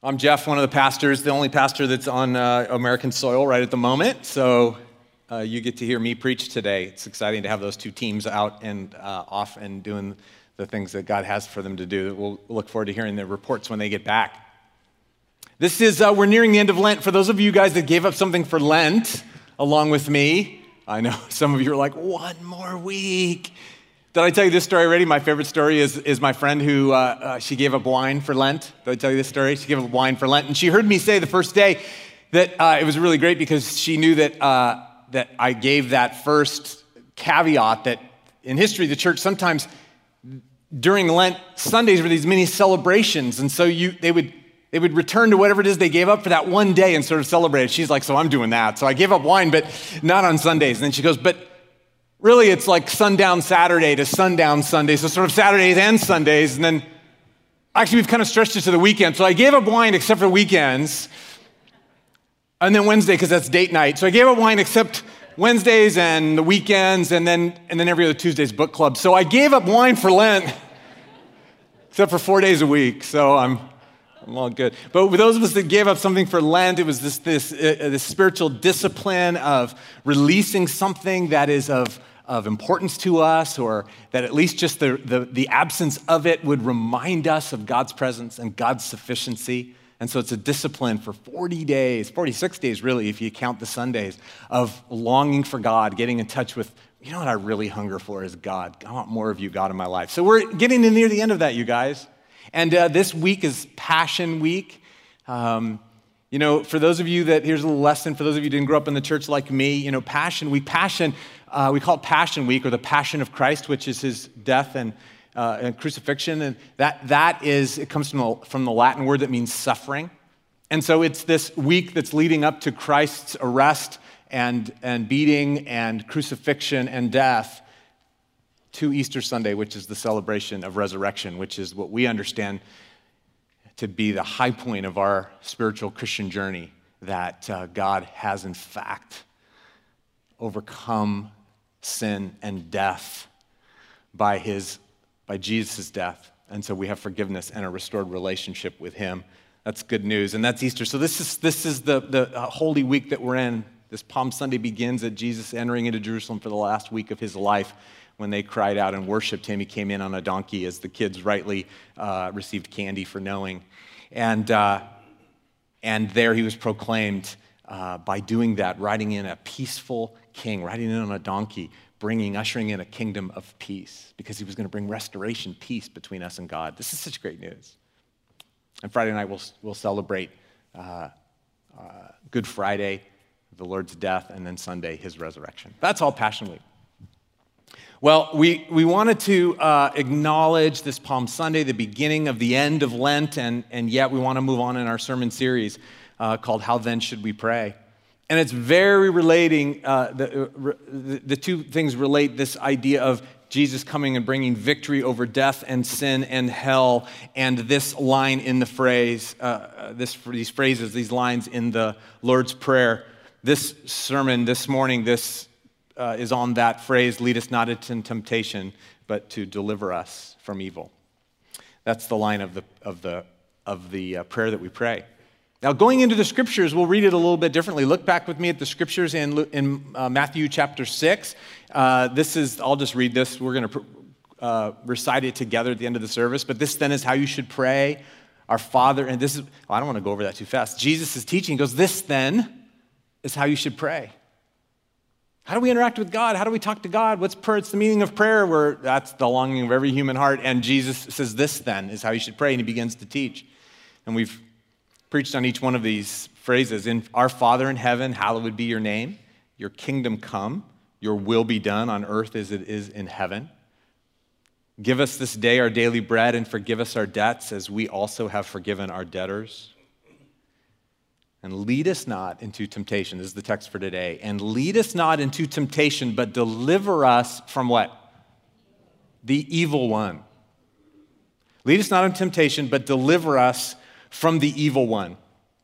I'm Jeff, one of the pastors, the only pastor that's on uh, American soil right at the moment. So uh, you get to hear me preach today. It's exciting to have those two teams out and uh, off and doing the things that God has for them to do. We'll look forward to hearing the reports when they get back. This is, uh, we're nearing the end of Lent. For those of you guys that gave up something for Lent along with me, I know some of you are like, one more week. Did I tell you this story already? My favorite story is, is my friend who uh, uh, she gave up wine for Lent. Did I tell you this story? She gave up wine for Lent, and she heard me say the first day that uh, it was really great because she knew that uh, that I gave that first caveat that in history the church sometimes during Lent Sundays were these mini celebrations, and so you they would they would return to whatever it is they gave up for that one day and sort of celebrate it. She's like, so I'm doing that. So I gave up wine, but not on Sundays. And then she goes, but Really, it's like sundown Saturday to sundown Sunday, so sort of Saturdays and Sundays, and then actually we've kind of stretched it to the weekend. So I gave up wine except for weekends, and then Wednesday because that's date night. So I gave up wine except Wednesdays and the weekends, and then and then every other Tuesday's book club. So I gave up wine for Lent, except for four days a week. So I'm I'm all good. But with those of us that gave up something for Lent, it was this, this, uh, this spiritual discipline of releasing something that is of of importance to us, or that at least just the, the, the, absence of it would remind us of God's presence and God's sufficiency. And so it's a discipline for 40 days, 46 days really, if you count the Sundays, of longing for God, getting in touch with, you know what I really hunger for is God. I want more of you, God, in my life. So we're getting near the end of that, you guys. And uh, this week is Passion Week. Um, you know, for those of you that, here's a little lesson, for those of you who didn't grow up in the church like me, you know, Passion Week, Passion uh, we call it Passion Week or the Passion of Christ, which is his death and, uh, and crucifixion. And that, that is, it comes from the, from the Latin word that means suffering. And so it's this week that's leading up to Christ's arrest and, and beating and crucifixion and death to Easter Sunday, which is the celebration of resurrection, which is what we understand to be the high point of our spiritual Christian journey, that uh, God has in fact overcome sin and death by his by Jesus' death. And so we have forgiveness and a restored relationship with him. That's good news. And that's Easter. So this is this is the, the uh, holy week that we're in. This Palm Sunday begins at Jesus entering into Jerusalem for the last week of his life. When they cried out and worshiped him, he came in on a donkey, as the kids rightly uh, received candy for knowing. And, uh, and there he was proclaimed uh, by doing that, riding in a peaceful king, riding in on a donkey, bringing, ushering in a kingdom of peace because he was going to bring restoration, peace between us and God. This is such great news. And Friday night, we'll, we'll celebrate uh, uh, Good Friday, the Lord's death, and then Sunday, his resurrection. That's all Passion Week. Well, we, we wanted to uh, acknowledge this Palm Sunday, the beginning of the end of Lent, and, and yet we want to move on in our sermon series uh, called How Then Should We Pray? And it's very relating, uh, the, uh, the two things relate this idea of Jesus coming and bringing victory over death and sin and hell, and this line in the phrase, uh, uh, this, these phrases, these lines in the Lord's Prayer. This sermon this morning, this uh, is on that phrase, lead us not into temptation, but to deliver us from evil. That's the line of the, of the, of the uh, prayer that we pray. Now, going into the scriptures, we'll read it a little bit differently. Look back with me at the scriptures in, in uh, Matthew chapter 6. Uh, this is, I'll just read this. We're going to uh, recite it together at the end of the service. But this then is how you should pray. Our Father, and this is, well, I don't want to go over that too fast. Jesus is teaching, he goes, This then is how you should pray. How do we interact with God? How do we talk to God? What's prayer? It's the meaning of prayer, where that's the longing of every human heart. And Jesus says, This then is how you should pray. And he begins to teach. And we've preached on each one of these phrases. In our Father in heaven, hallowed be your name. Your kingdom come. Your will be done on earth as it is in heaven. Give us this day our daily bread and forgive us our debts as we also have forgiven our debtors. And lead us not into temptation. This is the text for today. And lead us not into temptation, but deliver us from what? The evil one. Lead us not into temptation, but deliver us from the evil one.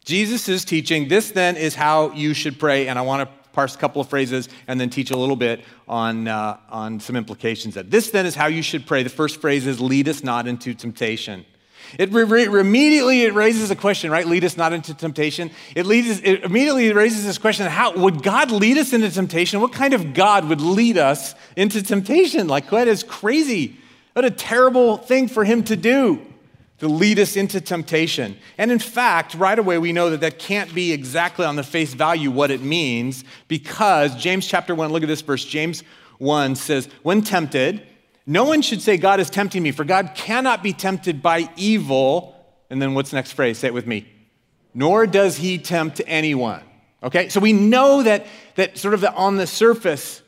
Jesus is teaching, this then is how you should pray. And I want to parse a couple of phrases and then teach a little bit on, uh, on some implications that this then is how you should pray. The first phrase is, lead us not into temptation. It re- re- immediately it raises a question, right? Lead us not into temptation. It, leads, it immediately raises this question: How would God lead us into temptation? What kind of God would lead us into temptation? Like that is crazy. What a terrible thing for Him to do to lead us into temptation. And in fact, right away we know that that can't be exactly on the face value what it means because James chapter 1, look at this verse. James 1 says, When tempted, no one should say, God is tempting me, for God cannot be tempted by evil. And then what's the next phrase? Say it with me. Nor does he tempt anyone. Okay? So we know that, that sort of on the surface,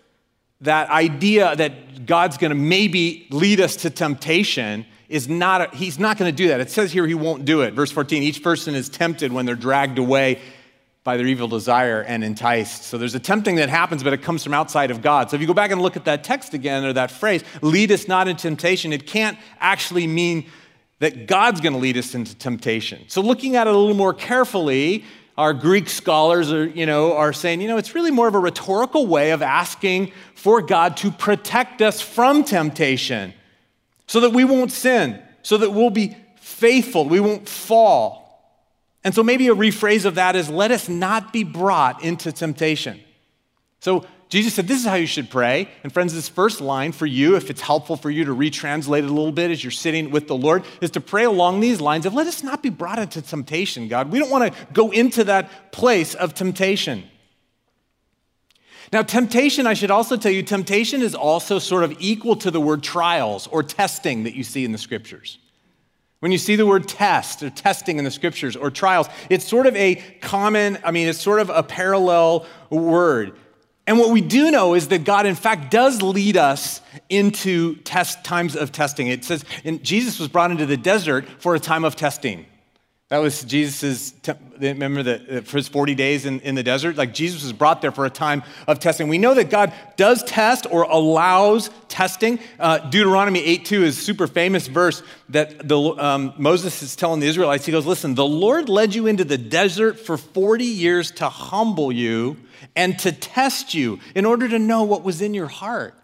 that idea that God's going to maybe lead us to temptation is not, a, he's not going to do that. It says here he won't do it. Verse 14 each person is tempted when they're dragged away by their evil desire and enticed. So there's a tempting that happens, but it comes from outside of God. So if you go back and look at that text again or that phrase, lead us not into temptation, it can't actually mean that God's going to lead us into temptation. So looking at it a little more carefully, our Greek scholars are, you know, are saying, you know, it's really more of a rhetorical way of asking for God to protect us from temptation so that we won't sin, so that we'll be faithful, we won't fall. And so maybe a rephrase of that is let us not be brought into temptation. So Jesus said, This is how you should pray. And friends, this first line for you, if it's helpful for you to retranslate it a little bit as you're sitting with the Lord, is to pray along these lines of let us not be brought into temptation, God. We don't want to go into that place of temptation. Now, temptation, I should also tell you, temptation is also sort of equal to the word trials or testing that you see in the scriptures. When you see the word test or testing in the scriptures or trials, it's sort of a common, I mean, it's sort of a parallel word. And what we do know is that God, in fact, does lead us into test times of testing. It says, and Jesus was brought into the desert for a time of testing. That was Jesus' remember the, for his 40 days in, in the desert? Like Jesus was brought there for a time of testing. We know that God does test or allows testing. Uh, Deuteronomy 8.2 is a super famous verse that the, um, Moses is telling the Israelites. He goes, listen, the Lord led you into the desert for 40 years to humble you and to test you in order to know what was in your heart.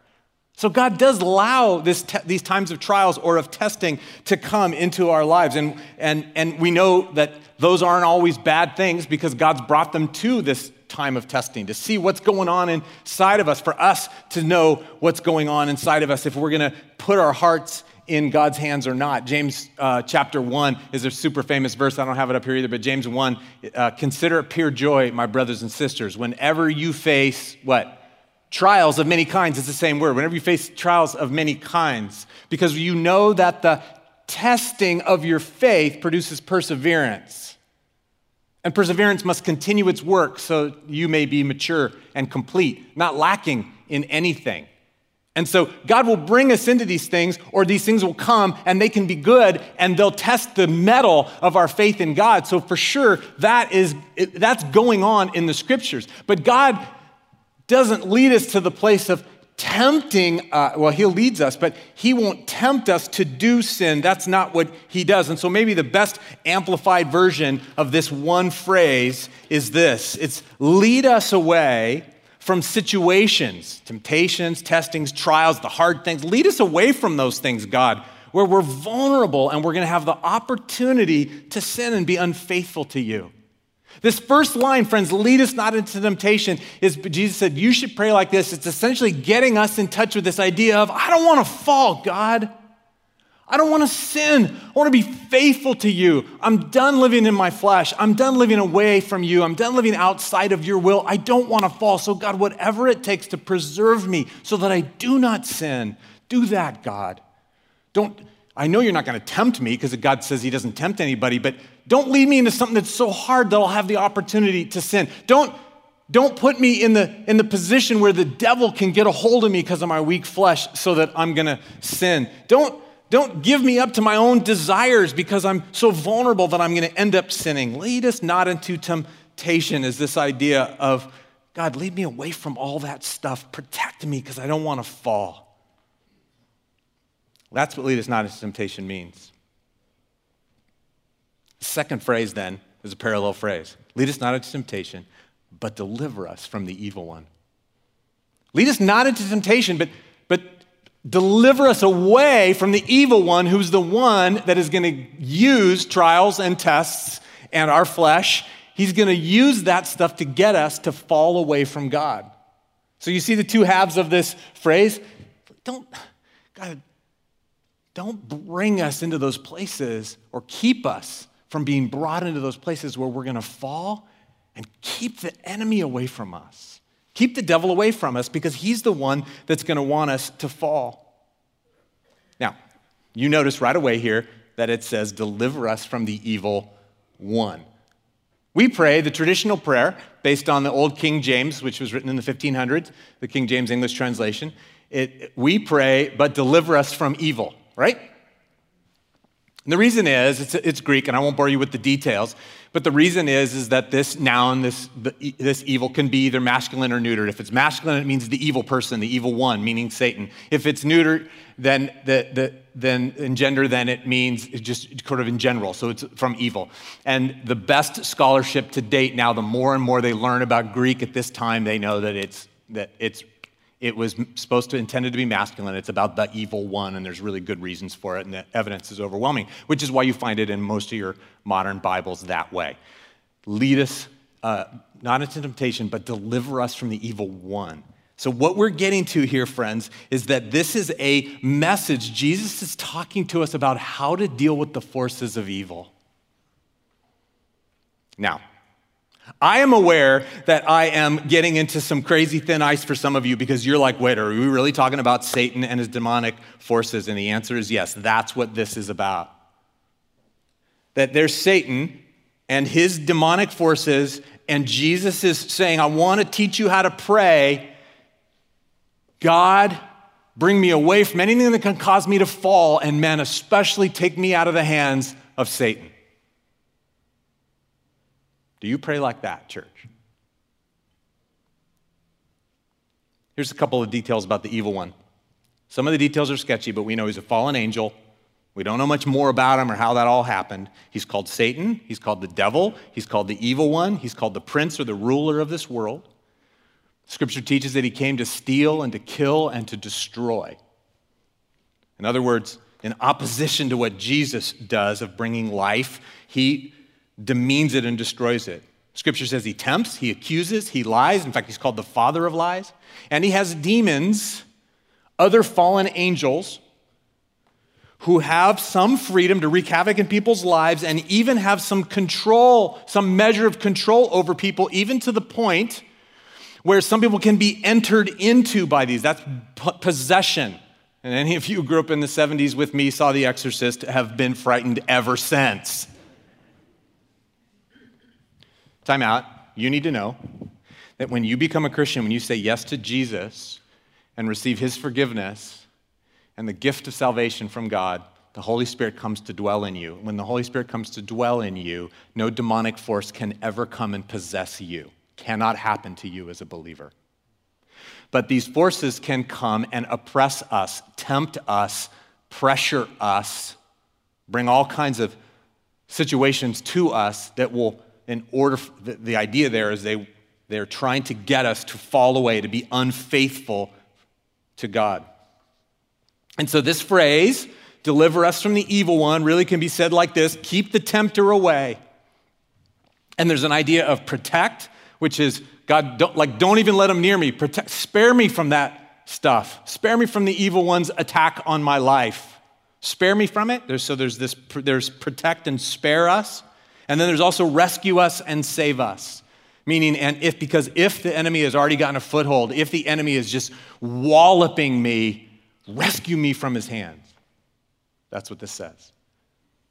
So God does allow te- these times of trials or of testing to come into our lives. And, and, and we know that those aren't always bad things because God's brought them to this time of testing to see what's going on inside of us, for us to know what's going on inside of us if we're going to put our hearts in God's hands or not. James uh, chapter 1 is a super famous verse. I don't have it up here either, but James 1 uh, consider it pure joy, my brothers and sisters, whenever you face what? Trials of many kinds is the same word. Whenever you face trials of many kinds, because you know that the testing of your faith produces perseverance. And perseverance must continue its work so you may be mature and complete, not lacking in anything. And so God will bring us into these things, or these things will come and they can be good and they'll test the mettle of our faith in God. So for sure, that is, that's going on in the scriptures. But God doesn't lead us to the place of tempting, uh, well, he leads us, but he won't tempt us to do sin. That's not what he does. And so maybe the best amplified version of this one phrase is this it's lead us away from situations, temptations, testings, trials, the hard things. Lead us away from those things, God, where we're vulnerable and we're going to have the opportunity to sin and be unfaithful to you. This first line, friends, lead us not into temptation, is Jesus said, you should pray like this. It's essentially getting us in touch with this idea of, I don't want to fall, God. I don't want to sin. I want to be faithful to you. I'm done living in my flesh. I'm done living away from you. I'm done living outside of your will. I don't want to fall. So, God, whatever it takes to preserve me so that I do not sin, do that, God. Don't, I know you're not going to tempt me because God says He doesn't tempt anybody, but don't lead me into something that's so hard that I'll have the opportunity to sin. Don't, don't put me in the, in the position where the devil can get a hold of me because of my weak flesh so that I'm going to sin. Don't, don't give me up to my own desires because I'm so vulnerable that I'm going to end up sinning. Lead us not into temptation, is this idea of God, lead me away from all that stuff. Protect me because I don't want to fall. That's what lead us not into temptation means. Second phrase then is a parallel phrase lead us not into temptation, but deliver us from the evil one. Lead us not into temptation, but, but deliver us away from the evil one who's the one that is going to use trials and tests and our flesh. He's going to use that stuff to get us to fall away from God. So you see the two halves of this phrase? Don't, God, don't bring us into those places or keep us from being brought into those places where we're going to fall and keep the enemy away from us. Keep the devil away from us because he's the one that's going to want us to fall. Now, you notice right away here that it says, deliver us from the evil one. We pray the traditional prayer based on the old King James, which was written in the 1500s, the King James English translation. It, we pray, but deliver us from evil, right? And the reason is, it's, it's, Greek, and I won't bore you with the details, but the reason is, is that this noun, this, the, this evil, can be either masculine or neutered. If it's masculine, it means the evil person, the evil one, meaning Satan. If it's neutered, then, the, the, then in gender, then it means just sort of in general, so it's from evil. And the best scholarship to date now, the more and more they learn about Greek at this time, they know that it's, that it's it was supposed to intended to be masculine. It's about the evil one, and there's really good reasons for it, and the evidence is overwhelming, which is why you find it in most of your modern Bibles that way. Lead us uh, not into temptation, but deliver us from the evil one. So, what we're getting to here, friends, is that this is a message. Jesus is talking to us about how to deal with the forces of evil. Now, I am aware that I am getting into some crazy thin ice for some of you because you're like, wait, are we really talking about Satan and his demonic forces? And the answer is yes, that's what this is about. That there's Satan and his demonic forces, and Jesus is saying, I want to teach you how to pray. God, bring me away from anything that can cause me to fall, and men, especially take me out of the hands of Satan. Do you pray like that, church? Here's a couple of details about the evil one. Some of the details are sketchy, but we know he's a fallen angel. We don't know much more about him or how that all happened. He's called Satan, he's called the devil, he's called the evil one, he's called the prince or the ruler of this world. Scripture teaches that he came to steal and to kill and to destroy. In other words, in opposition to what Jesus does of bringing life, he demeans it and destroys it. Scripture says he tempts, he accuses, he lies. In fact, he's called the father of lies. And he has demons, other fallen angels, who have some freedom to wreak havoc in people's lives and even have some control, some measure of control over people, even to the point where some people can be entered into by these. That's possession. And any of you who grew up in the 70s with me, saw The Exorcist, have been frightened ever since. Time out. You need to know that when you become a Christian, when you say yes to Jesus and receive his forgiveness and the gift of salvation from God, the Holy Spirit comes to dwell in you. When the Holy Spirit comes to dwell in you, no demonic force can ever come and possess you. Cannot happen to you as a believer. But these forces can come and oppress us, tempt us, pressure us, bring all kinds of situations to us that will in order, the, the idea there is they, they're trying to get us to fall away, to be unfaithful to God. And so this phrase, deliver us from the evil one, really can be said like this keep the tempter away. And there's an idea of protect, which is God, don't, like, don't even let him near me. Protect, spare me from that stuff. Spare me from the evil one's attack on my life. Spare me from it. There's, so there's this, there's protect and spare us. And then there's also rescue us and save us. Meaning, and if, because if the enemy has already gotten a foothold, if the enemy is just walloping me, rescue me from his hands. That's what this says.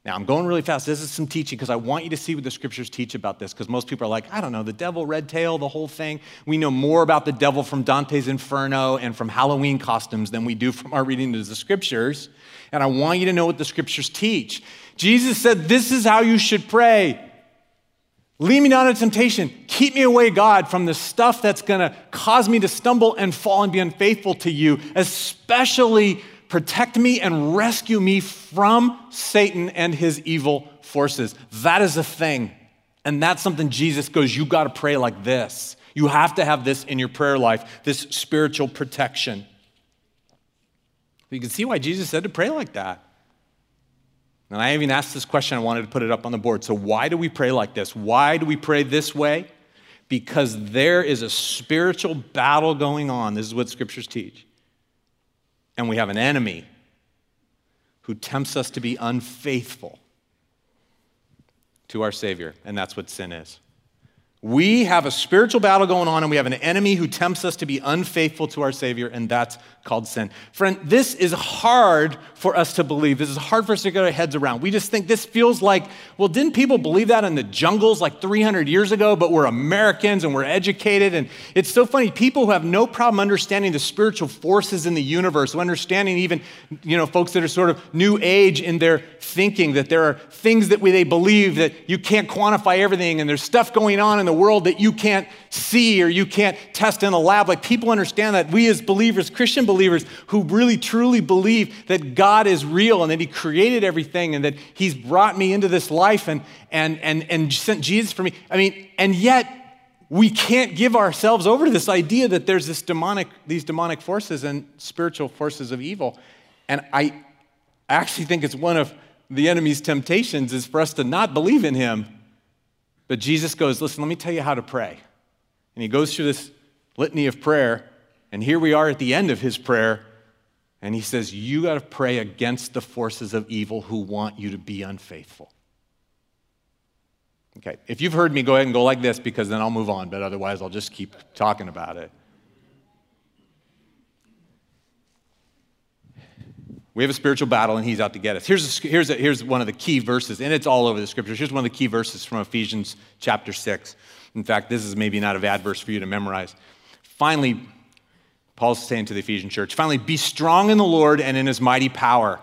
Now, I'm going really fast. This is some teaching because I want you to see what the scriptures teach about this because most people are like, I don't know, the devil, red tail, the whole thing. We know more about the devil from Dante's Inferno and from Halloween costumes than we do from our reading of the scriptures. And I want you to know what the scriptures teach. Jesus said, This is how you should pray. Lead me not into temptation. Keep me away, God, from the stuff that's going to cause me to stumble and fall and be unfaithful to you, especially protect me and rescue me from Satan and his evil forces. That is a thing. And that's something Jesus goes, You got to pray like this. You have to have this in your prayer life, this spiritual protection. You can see why Jesus said to pray like that. And I even asked this question, I wanted to put it up on the board. So, why do we pray like this? Why do we pray this way? Because there is a spiritual battle going on. This is what scriptures teach. And we have an enemy who tempts us to be unfaithful to our Savior. And that's what sin is. We have a spiritual battle going on, and we have an enemy who tempts us to be unfaithful to our Savior, and that's called sin. Friend, this is hard for us to believe. This is hard for us to get our heads around. We just think this feels like, well, didn't people believe that in the jungles like 300 years ago, but we're Americans and we're educated? And it's so funny. People who have no problem understanding the spiritual forces in the universe, understanding even, you know, folks that are sort of new age in their thinking, that there are things that we, they believe that you can't quantify everything, and there's stuff going on in the world that you can't see or you can't test in a lab. Like people understand that we as believers, Christian believers, who really truly believe that God is real and that He created everything and that He's brought me into this life and, and, and, and sent Jesus for me. I mean, and yet we can't give ourselves over to this idea that there's this demonic, these demonic forces and spiritual forces of evil. And I actually think it's one of the enemy's temptations is for us to not believe in him. But Jesus goes, listen, let me tell you how to pray. And he goes through this litany of prayer. And here we are at the end of his prayer. And he says, You got to pray against the forces of evil who want you to be unfaithful. Okay, if you've heard me, go ahead and go like this because then I'll move on, but otherwise I'll just keep talking about it. We have a spiritual battle and he's out to get us. Here's, a, here's, a, here's one of the key verses, and it's all over the scriptures. Here's one of the key verses from Ephesians chapter 6. In fact, this is maybe not a bad verse for you to memorize. Finally, Paul's saying to the Ephesian church, finally, be strong in the Lord and in his mighty power.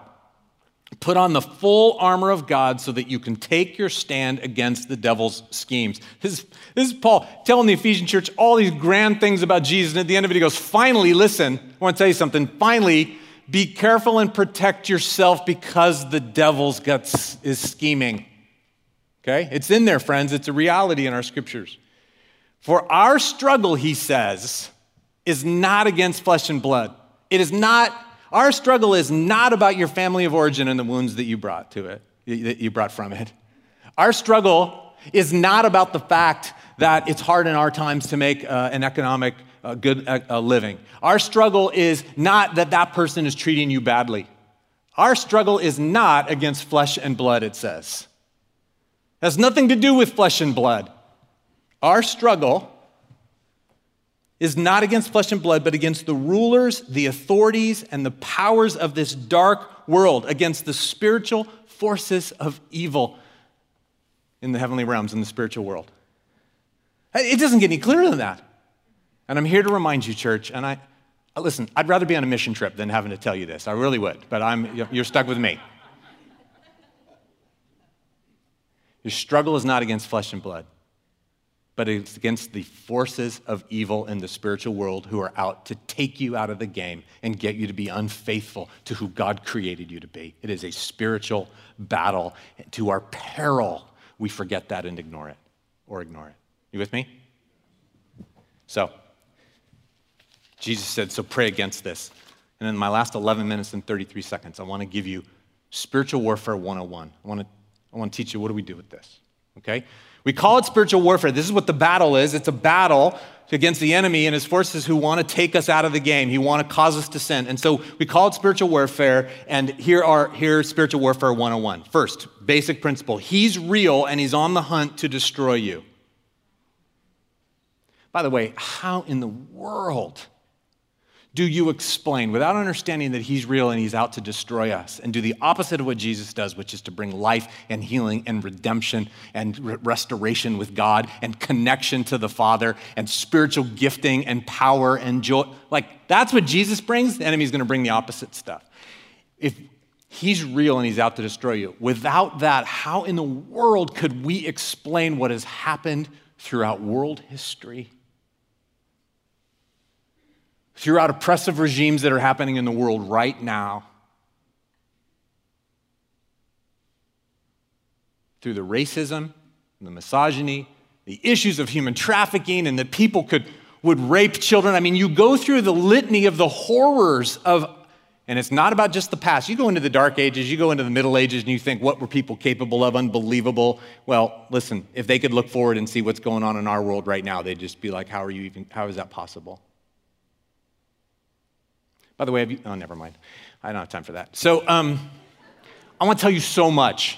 Put on the full armor of God so that you can take your stand against the devil's schemes. This, this is Paul telling the Ephesian church all these grand things about Jesus. And at the end of it, he goes, Finally, listen, I want to tell you something. Finally, be careful and protect yourself because the devil's guts is scheming. Okay? It's in there, friends. It's a reality in our scriptures. For our struggle, he says, is not against flesh and blood. It is not, our struggle is not about your family of origin and the wounds that you brought to it, that you brought from it. Our struggle is not about the fact that it's hard in our times to make uh, an economic uh, good uh, living. Our struggle is not that that person is treating you badly. Our struggle is not against flesh and blood, it says. It has nothing to do with flesh and blood. Our struggle is not against flesh and blood, but against the rulers, the authorities, and the powers of this dark world, against the spiritual forces of evil in the heavenly realms, in the spiritual world. It doesn't get any clearer than that. And I'm here to remind you, church, and I, uh, listen, I'd rather be on a mission trip than having to tell you this. I really would, but I'm, you're stuck with me. Your struggle is not against flesh and blood but it's against the forces of evil in the spiritual world who are out to take you out of the game and get you to be unfaithful to who God created you to be. It is a spiritual battle. To our peril, we forget that and ignore it or ignore it. You with me? So, Jesus said, So pray against this. And in my last 11 minutes and 33 seconds, I want to give you spiritual warfare 101. I want to, I want to teach you what do we do with this, okay? We call it spiritual warfare. This is what the battle is it's a battle against the enemy and his forces who want to take us out of the game. He want to cause us to sin. And so we call it spiritual warfare. And here are here spiritual warfare 101. First, basic principle. He's real and he's on the hunt to destroy you. By the way, how in the world do you explain without understanding that he's real and he's out to destroy us and do the opposite of what Jesus does, which is to bring life and healing and redemption and re- restoration with God and connection to the Father and spiritual gifting and power and joy? Like, that's what Jesus brings. The enemy's going to bring the opposite stuff. If he's real and he's out to destroy you, without that, how in the world could we explain what has happened throughout world history? Throughout oppressive regimes that are happening in the world right now. Through the racism, the misogyny, the issues of human trafficking, and that people could, would rape children. I mean, you go through the litany of the horrors of And it's not about just the past. You go into the dark ages, you go into the middle ages, and you think, what were people capable of? Unbelievable. Well, listen, if they could look forward and see what's going on in our world right now, they'd just be like, how are you even, how is that possible? By the way, have you, oh, never mind. I don't have time for that. So, um, I want to tell you so much.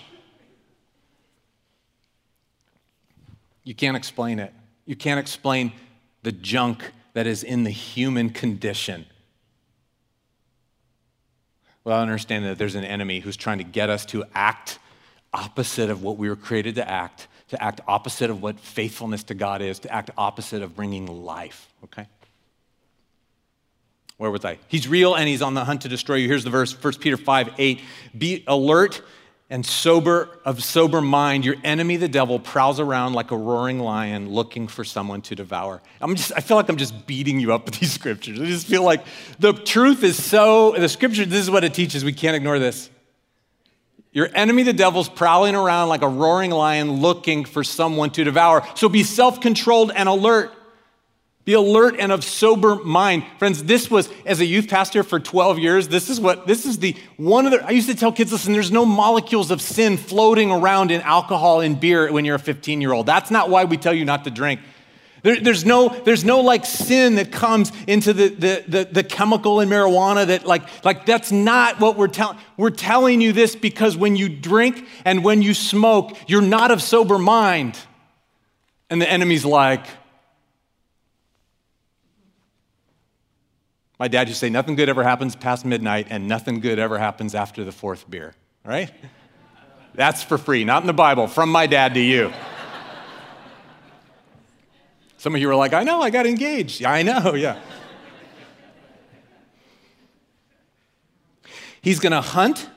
You can't explain it. You can't explain the junk that is in the human condition well, I understand that there's an enemy who's trying to get us to act opposite of what we were created to act, to act opposite of what faithfulness to God is, to act opposite of bringing life, okay? Where was I? He's real and he's on the hunt to destroy you. Here's the verse 1 Peter 5 8. Be alert and sober of sober mind. Your enemy the devil prowls around like a roaring lion looking for someone to devour. I'm just i feel like i'm just beating you up with these scriptures. I just feel like the truth is so the scripture this is what it teaches. We can't ignore this. Your enemy the devil's prowling around like a roaring lion looking for someone to devour. So be self-controlled and alert be alert and of sober mind. Friends, this was, as a youth pastor for 12 years, this is what, this is the one of the, I used to tell kids, listen, there's no molecules of sin floating around in alcohol and beer when you're a 15 year old. That's not why we tell you not to drink. There, there's no, there's no like sin that comes into the, the, the, the chemical in marijuana that like, like that's not what we're telling. We're telling you this because when you drink and when you smoke, you're not of sober mind. And the enemy's like, My dad used to say, nothing good ever happens past midnight, and nothing good ever happens after the fourth beer, right? That's for free, not in the Bible, from my dad to you. Some of you are like, I know, I got engaged. Yeah, I know, yeah. He's gonna hunt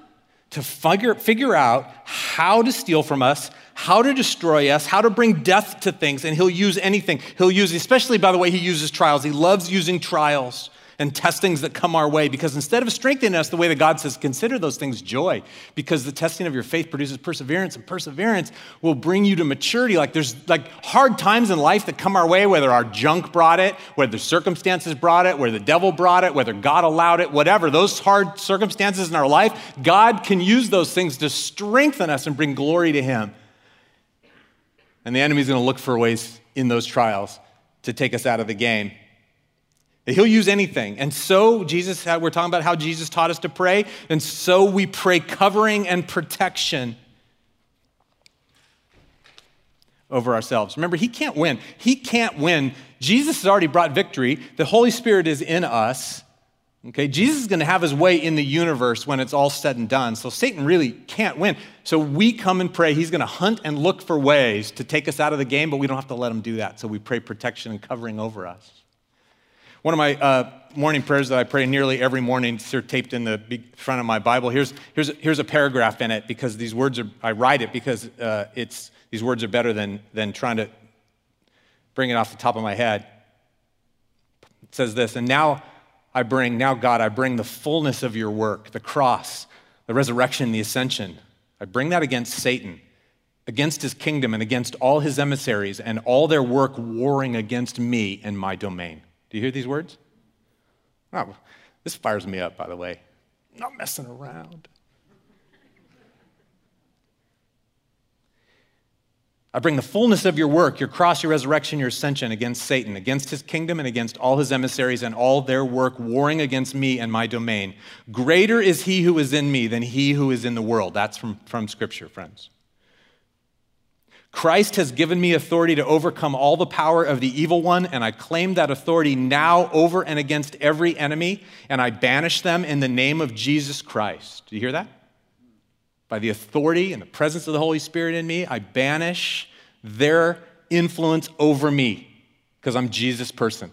to figure, figure out how to steal from us, how to destroy us, how to bring death to things, and he'll use anything. He'll use, especially by the way, he uses trials. He loves using trials and testings that come our way because instead of strengthening us the way that God says, consider those things joy because the testing of your faith produces perseverance and perseverance will bring you to maturity. Like there's like hard times in life that come our way, whether our junk brought it, whether circumstances brought it, whether the devil brought it, whether God allowed it, whatever, those hard circumstances in our life, God can use those things to strengthen us and bring glory to Him. And the enemy's going to look for ways in those trials to take us out of the game. He'll use anything. And so, Jesus, we're talking about how Jesus taught us to pray. And so we pray covering and protection over ourselves. Remember, He can't win. He can't win. Jesus has already brought victory. The Holy Spirit is in us. Okay, Jesus is going to have his way in the universe when it's all said and done. So Satan really can't win. So we come and pray. He's going to hunt and look for ways to take us out of the game, but we don't have to let him do that. So we pray protection and covering over us. One of my uh, morning prayers that I pray nearly every morning, it's taped in the front of my Bible. Here's, here's, here's a paragraph in it because these words are, I write it because uh, it's, these words are better than, than trying to bring it off the top of my head. It says this, and now I bring, now God, I bring the fullness of your work, the cross, the resurrection, the ascension. I bring that against Satan, against his kingdom, and against all his emissaries, and all their work warring against me and my domain. Do you hear these words? Oh, this fires me up, by the way. I'm not messing around. I bring the fullness of your work, your cross, your resurrection, your ascension against Satan, against his kingdom, and against all his emissaries and all their work warring against me and my domain. Greater is he who is in me than he who is in the world. That's from, from Scripture, friends. Christ has given me authority to overcome all the power of the evil one, and I claim that authority now over and against every enemy, and I banish them in the name of Jesus Christ. Do you hear that? By the authority and the presence of the Holy Spirit in me, I banish their influence over me because I'm Jesus' person,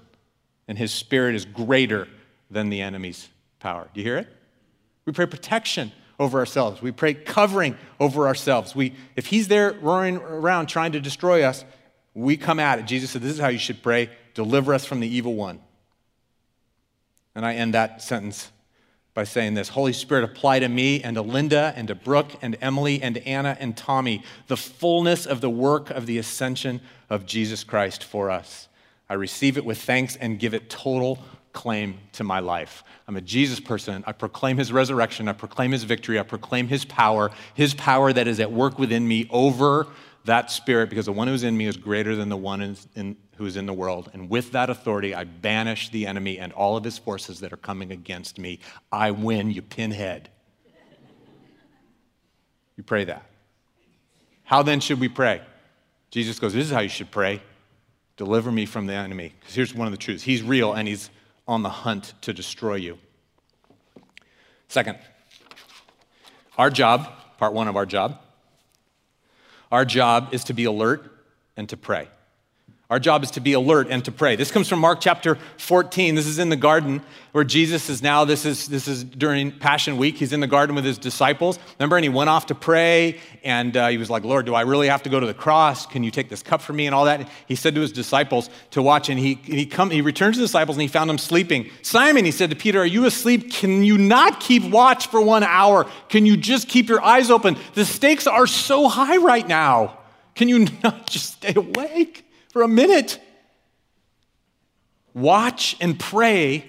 and his spirit is greater than the enemy's power. Do you hear it? We pray protection over ourselves. We pray covering over ourselves. We, if he's there roaring around trying to destroy us, we come at it. Jesus said, This is how you should pray deliver us from the evil one. And I end that sentence by saying this Holy Spirit, apply to me and to Linda and to Brooke and Emily and Anna and Tommy the fullness of the work of the ascension of Jesus Christ for us. I receive it with thanks and give it total claim to my life. I'm a Jesus person. I proclaim his resurrection. I proclaim his victory. I proclaim his power, his power that is at work within me over that spirit, because the one who's in me is greater than the one in, in, who is in the world. And with that authority, I banish the enemy and all of his forces that are coming against me. I win, you pinhead. You pray that. How then should we pray? Jesus goes, This is how you should pray. Deliver me from the enemy. Because here's one of the truths He's real and He's on the hunt to destroy you. Second, our job, part one of our job, our job is to be alert and to pray. Our job is to be alert and to pray. This comes from Mark chapter 14. This is in the garden where Jesus is now, this is, this is during Passion Week. He's in the garden with his disciples. Remember, and he went off to pray, and uh, he was like, Lord, do I really have to go to the cross? Can you take this cup from me and all that? He said to his disciples to watch, and he, he, come, he returned to the disciples and he found them sleeping. Simon, he said to Peter, Are you asleep? Can you not keep watch for one hour? Can you just keep your eyes open? The stakes are so high right now. Can you not just stay awake? For a minute. Watch and pray,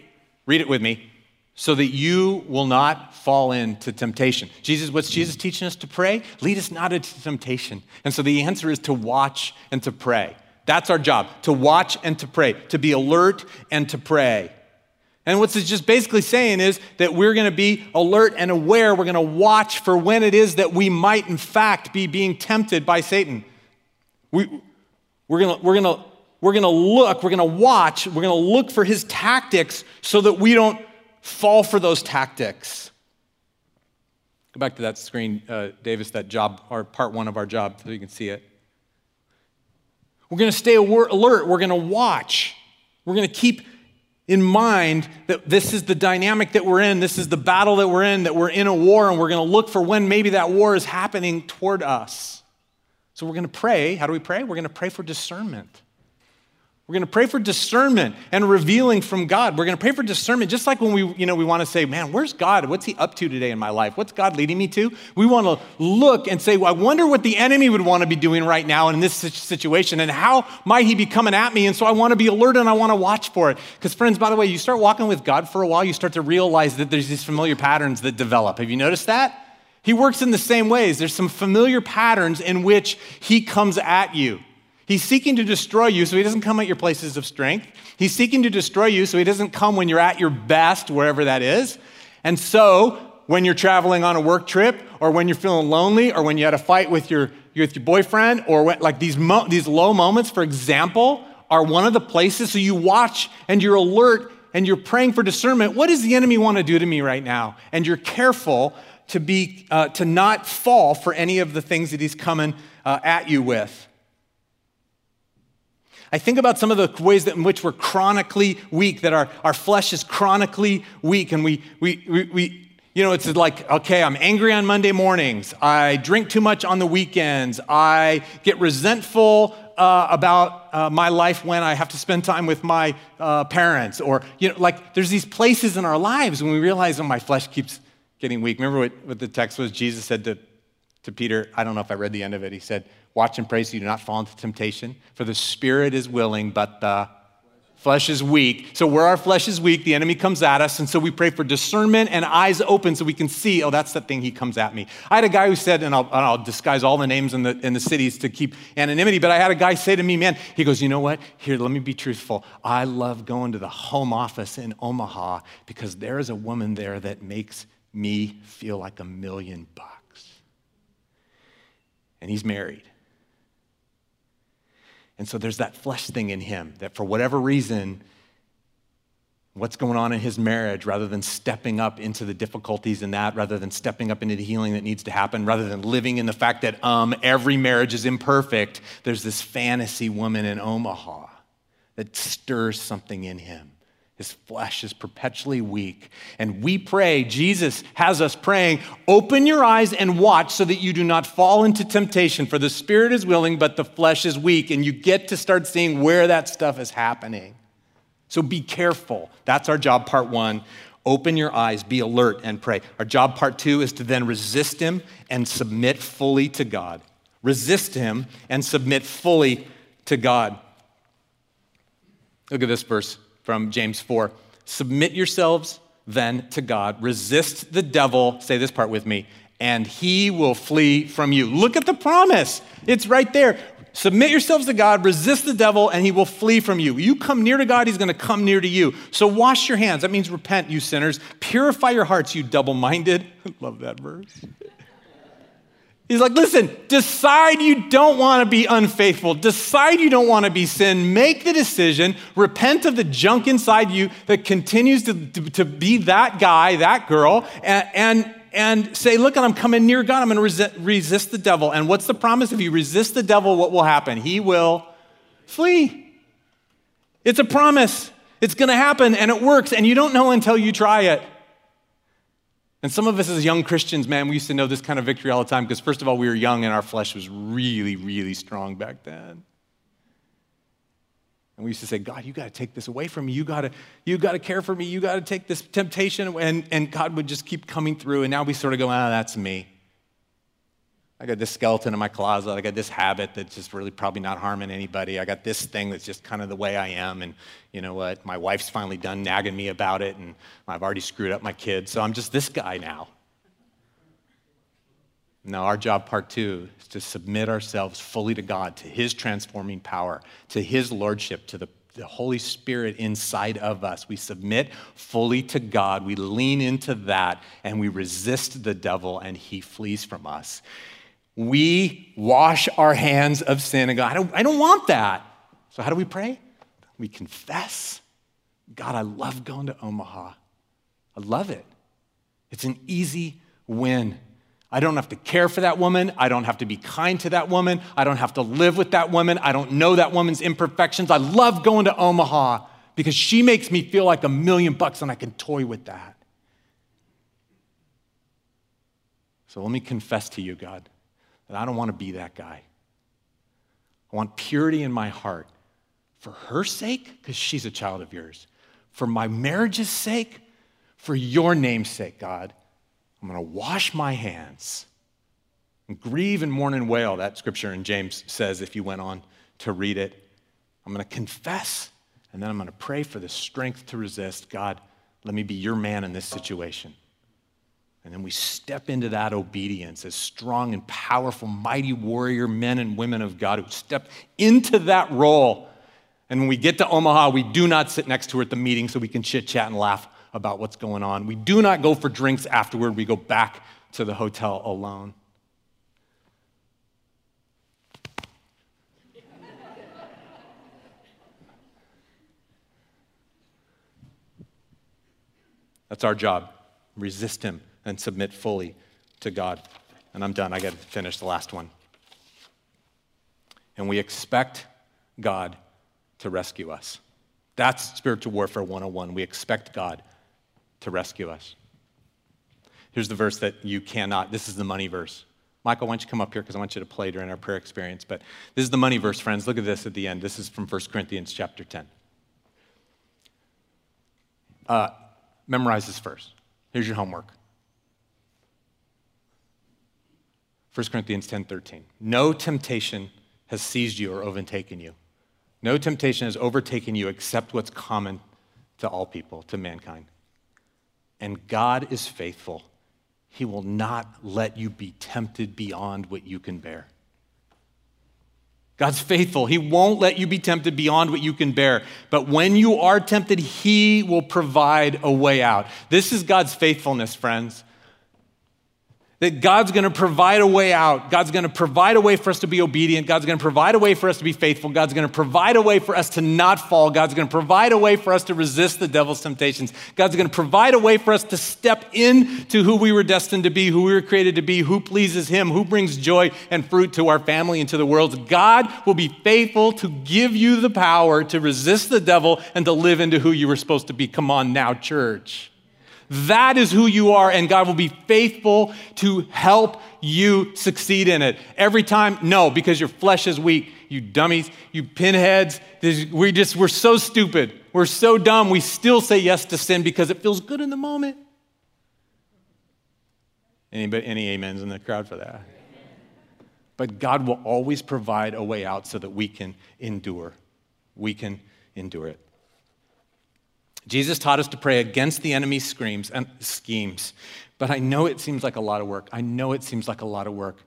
read it with me, so that you will not fall into temptation. Jesus, what's Jesus teaching us to pray? Lead us not into temptation. And so the answer is to watch and to pray. That's our job, to watch and to pray, to be alert and to pray. And what's it just basically saying is that we're going to be alert and aware. We're going to watch for when it is that we might, in fact, be being tempted by Satan. We, we're going to we're going to we're going to look, we're going to watch, we're going to look for his tactics so that we don't fall for those tactics. Go back to that screen, uh, Davis, that job, or part one of our job, so you can see it. We're going to stay alert. We're going to watch. We're going to keep in mind that this is the dynamic that we're in. This is the battle that we're in, that we're in a war, and we're going to look for when maybe that war is happening toward us. So we're going to pray. How do we pray? We're going to pray for discernment. We're going to pray for discernment and revealing from God. We're going to pray for discernment, just like when we, you know, we want to say, man, where's God? What's he up to today in my life? What's God leading me to? We want to look and say, well, I wonder what the enemy would want to be doing right now in this situation and how might he be coming at me? And so I want to be alert and I want to watch for it. Because, friends, by the way, you start walking with God for a while, you start to realize that there's these familiar patterns that develop. Have you noticed that? He works in the same ways. There's some familiar patterns in which he comes at you. He's seeking to destroy you so he doesn't come at your places of strength. He's seeking to destroy you so he doesn't come when you're at your best, wherever that is. And so, when you're traveling on a work trip, or when you're feeling lonely, or when you had a fight with your, with your boyfriend, or when, like these, mo- these low moments, for example, are one of the places. So you watch and you're alert and you're praying for discernment. What does the enemy want to do to me right now? And you're careful to, be, uh, to not fall for any of the things that he's coming uh, at you with. I think about some of the ways that in which we're chronically weak, that our, our flesh is chronically weak, and we, we, we, we you know, it's like, okay, I'm angry on Monday mornings. I drink too much on the weekends. I get resentful uh, about uh, my life when I have to spend time with my uh, parents. Or, you know, like there's these places in our lives when we realize, oh, my flesh keeps getting weak. Remember what, what the text was? Jesus said to, to Peter, I don't know if I read the end of it. He said, Watch and pray so you do not fall into temptation, for the spirit is willing, but the flesh is weak. So, where our flesh is weak, the enemy comes at us. And so, we pray for discernment and eyes open so we can see, oh, that's the thing he comes at me. I had a guy who said, and I'll, and I'll disguise all the names in the, in the cities to keep anonymity, but I had a guy say to me, man, he goes, you know what? Here, let me be truthful. I love going to the home office in Omaha because there is a woman there that makes me feel like a million bucks. And he's married. And so there's that flesh thing in him that for whatever reason, what's going on in his marriage, rather than stepping up into the difficulties in that, rather than stepping up into the healing that needs to happen, rather than living in the fact that um, every marriage is imperfect, there's this fantasy woman in Omaha that stirs something in him. His flesh is perpetually weak. And we pray, Jesus has us praying, open your eyes and watch so that you do not fall into temptation. For the spirit is willing, but the flesh is weak. And you get to start seeing where that stuff is happening. So be careful. That's our job, part one. Open your eyes, be alert, and pray. Our job, part two, is to then resist him and submit fully to God. Resist him and submit fully to God. Look at this verse from James 4. Submit yourselves then to God. Resist the devil, say this part with me, and he will flee from you. Look at the promise. It's right there. Submit yourselves to God, resist the devil, and he will flee from you. You come near to God, he's going to come near to you. So wash your hands. That means repent, you sinners. Purify your hearts, you double minded. Love that verse. He's like, listen, decide you don't want to be unfaithful. Decide you don't want to be sin. Make the decision. Repent of the junk inside you that continues to, to, to be that guy, that girl, and, and and say, Look, I'm coming near God. I'm going to resist, resist the devil. And what's the promise? If you resist the devil, what will happen? He will flee. It's a promise. It's going to happen and it works, and you don't know until you try it. And some of us as young Christians, man, we used to know this kind of victory all the time because, first of all, we were young and our flesh was really, really strong back then. And we used to say, God, you got to take this away from me. You got to, you got to care for me. You got to take this temptation. And, and God would just keep coming through. And now we sort of go, ah, that's me. I got this skeleton in my closet. I got this habit that's just really probably not harming anybody. I got this thing that's just kind of the way I am. And you know what? My wife's finally done nagging me about it. And I've already screwed up my kids. So I'm just this guy now. Now, our job, part two, is to submit ourselves fully to God, to His transforming power, to His lordship, to the, the Holy Spirit inside of us. We submit fully to God, we lean into that, and we resist the devil, and He flees from us. We wash our hands of sin and go, I don't, I don't want that. So, how do we pray? We confess God, I love going to Omaha. I love it. It's an easy win. I don't have to care for that woman. I don't have to be kind to that woman. I don't have to live with that woman. I don't know that woman's imperfections. I love going to Omaha because she makes me feel like a million bucks and I can toy with that. So let me confess to you, God, that I don't want to be that guy. I want purity in my heart for her sake, because she's a child of yours, for my marriage's sake, for your name's sake, God. I'm going to wash my hands and grieve and mourn and wail. That scripture in James says if you went on to read it. I'm going to confess and then I'm going to pray for the strength to resist. God, let me be your man in this situation. And then we step into that obedience as strong and powerful, mighty warrior men and women of God who step into that role. And when we get to Omaha, we do not sit next to her at the meeting so we can chit chat and laugh about what's going on. We do not go for drinks afterward, we go back to the hotel alone. That's our job. Resist him and submit fully to God. And I'm done. I got to finish the last one. And we expect God to rescue us. That's spiritual warfare 101. We expect God to rescue us. Here's the verse that you cannot, this is the money verse. Michael, why don't you come up here because I want you to play during our prayer experience. But this is the money verse, friends. Look at this at the end. This is from 1 Corinthians chapter 10. Uh, memorize this first. Here's your homework. 1 Corinthians 10 13. No temptation has seized you or overtaken you. No temptation has overtaken you except what's common to all people, to mankind. And God is faithful. He will not let you be tempted beyond what you can bear. God's faithful. He won't let you be tempted beyond what you can bear. But when you are tempted, He will provide a way out. This is God's faithfulness, friends that God's going to provide a way out. God's going to provide a way for us to be obedient. God's going to provide a way for us to be faithful. God's going to provide a way for us to not fall. God's going to provide a way for us to resist the devil's temptations. God's going to provide a way for us to step into who we were destined to be, who we were created to be, who pleases Him, who brings joy and fruit to our family and to the world. God will be faithful to give you the power to resist the devil and to live into who you were supposed to be. Come on now, church. That is who you are, and God will be faithful to help you succeed in it. Every time, no, because your flesh is weak. You dummies, you pinheads, we just, we're so stupid. We're so dumb. We still say yes to sin because it feels good in the moment. Anybody, any amens in the crowd for that? But God will always provide a way out so that we can endure. We can endure it. Jesus taught us to pray against the enemy's screams and schemes. But I know it seems like a lot of work. I know it seems like a lot of work.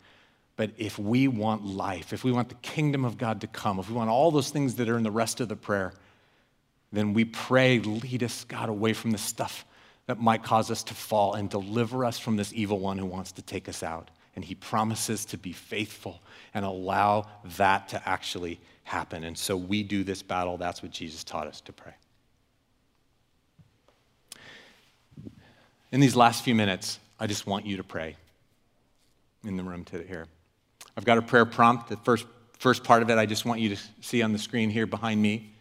But if we want life, if we want the kingdom of God to come, if we want all those things that are in the rest of the prayer, then we pray, lead us, God, away from the stuff that might cause us to fall and deliver us from this evil one who wants to take us out. And he promises to be faithful and allow that to actually happen. And so we do this battle. That's what Jesus taught us to pray. In these last few minutes, I just want you to pray in the room today here. I've got a prayer prompt. The first, first part of it, I just want you to see on the screen here behind me.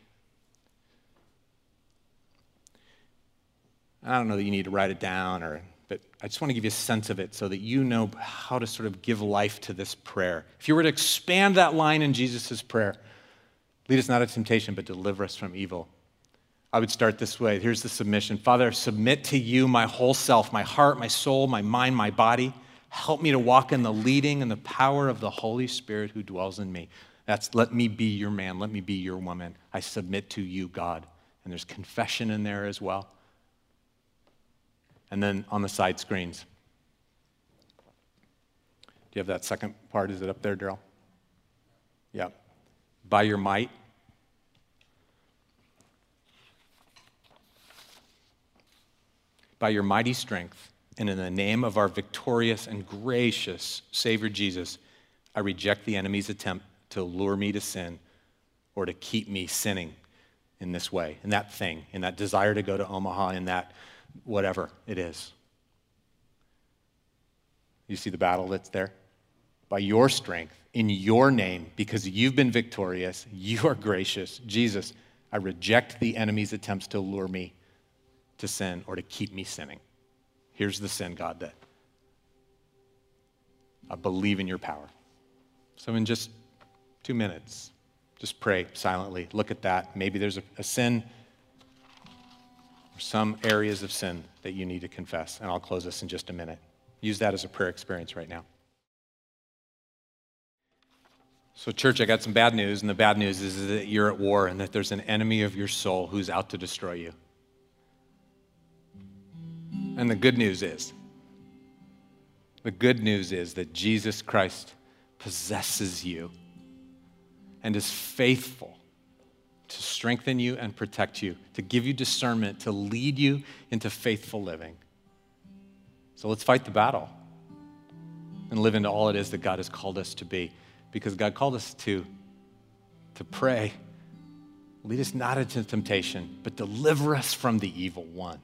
I don't know that you need to write it down, or, but I just want to give you a sense of it so that you know how to sort of give life to this prayer. If you were to expand that line in Jesus' prayer, lead us not into temptation, but deliver us from evil. I would start this way. Here's the submission Father, I submit to you my whole self, my heart, my soul, my mind, my body. Help me to walk in the leading and the power of the Holy Spirit who dwells in me. That's let me be your man, let me be your woman. I submit to you, God. And there's confession in there as well and then on the side screens. Do you have that second part? Is it up there, Daryl? Yeah. By your might. By your mighty strength, and in the name of our victorious and gracious Savior Jesus, I reject the enemy's attempt to lure me to sin or to keep me sinning in this way, in that thing, in that desire to go to Omaha, in that whatever it is. You see the battle that's there? By your strength, in your name, because you've been victorious, you are gracious. Jesus, I reject the enemy's attempts to lure me to sin or to keep me sinning. Here's the sin, God, that I believe in your power. So, in just two minutes, just pray silently. Look at that. Maybe there's a, a sin or some areas of sin that you need to confess. And I'll close this in just a minute. Use that as a prayer experience right now. So, church, I got some bad news, and the bad news is that you're at war and that there's an enemy of your soul who's out to destroy you. And the good news is, the good news is that Jesus Christ possesses you and is faithful to strengthen you and protect you, to give you discernment, to lead you into faithful living. So let's fight the battle and live into all it is that God has called us to be. Because God called us to, to pray, lead us not into temptation, but deliver us from the evil one.